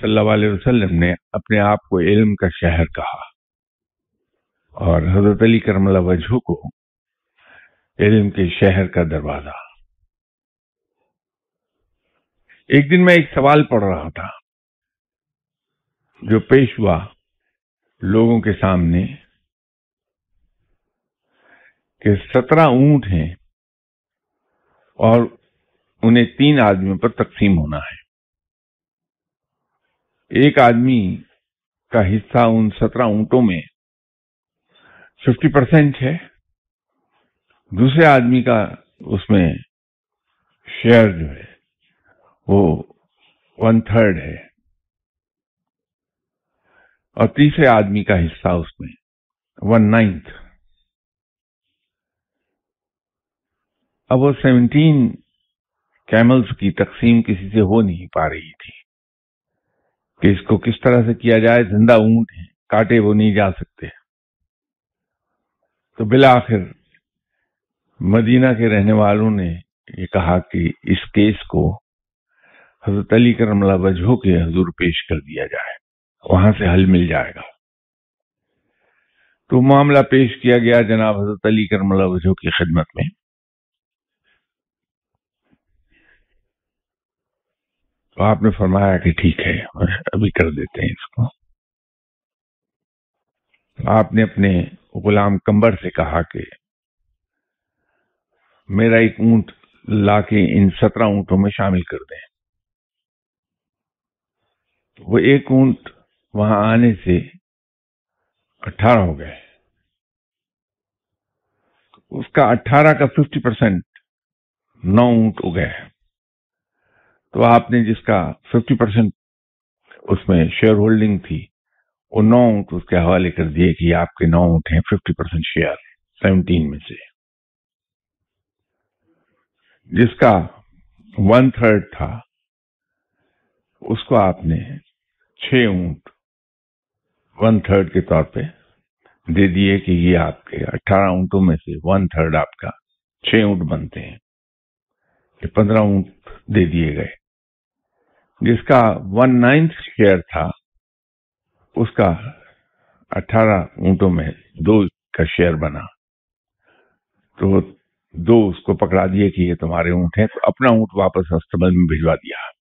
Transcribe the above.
صلی اللہ علیہ وسلم نے اپنے آپ کو علم کا شہر کہا اور حضرت علی کرم اللہ وجہ کو علم کے شہر کا دروازہ۔ ایک دن میں ایک سوال پڑھ رہا تھا جو پیش ہوا لوگوں کے سامنے کہ سترہ اونٹ ہیں اور انہیں تین آدمیوں پر تقسیم ہونا ہے۔ ایک آدمی کا حصہ ان سترہ اونٹوں میں ففٹی پرسینٹ ہے، دوسرے آدمی کا اس میں شیئر جو ہے وہ ون تھرڈ ہے۔ اور تیسرے آدمی کا حصہ اس میں ون نائنتھ اب وہ سیونٹین کیملز کی تقسیم کسی سے ہو نہیں پا رہی تھی۔ کہ اس کو کس طرح سے کیا جائے، زندہ اونٹ ہیں، کاٹے وہ نہیں جا سکتے۔ تو بالآخر مدینہ کے رہنے والوں نے یہ کہا کہ اس کیس کو حضرت علی کرم اللہ وجہ کے حضور پیش کر دیا جائے، وہاں سے حل مل جائے گا۔ تو معاملہ پیش کیا گیا جناب حضرت علی کرم اللہ وجہ کی خدمت میں۔ تو آپ نے فرمایا کہ ٹھیک ہے ابھی کر دیتے ہیں اس کو۔ آپ نے اپنے غلام کمبر سے کہا کہ میرا ایک اونٹ لا کے ان سترہ اونٹوں میں شامل کر دیں۔ وہ ایک اونٹ وہاں آنے سے اٹھارہ ہو گئے۔ اس کا اٹھارہ کا ففٹی پرسینٹ نو اونٹ ہو گئے تو آپ نے جس کا ففٹی پرسینٹ اس میں شیئر ہولڈنگ تھی، وہ نو اونٹ اس کے حوالے کر دیے کہ آپ کے نو اونٹ ہیں ففٹی پرسینٹ شیئر سیونٹین میں سے۔ جس کا ون تھرڈ تھا، اس کو آپ نے چھ اونٹ ون تھرڈ کے طور پہ دے دیے کہ یہ آپ کے اٹھارہ اونٹوں میں سے ون تھرڈ آپ کا چھ اونٹ بنتے ہیں۔ یہ پندرہ اونٹ دے دیے گئے۔ جس کا ون نائنتھ شیئر تھا، اس کا اٹھارہ اونٹوں میں دو کا شیئر بنا۔ تو دو اس کو پکڑا دیے کہ یہ تمہارے اونٹ ہیں، تو اپنا اونٹ واپس استبل میں بھجوا دیا۔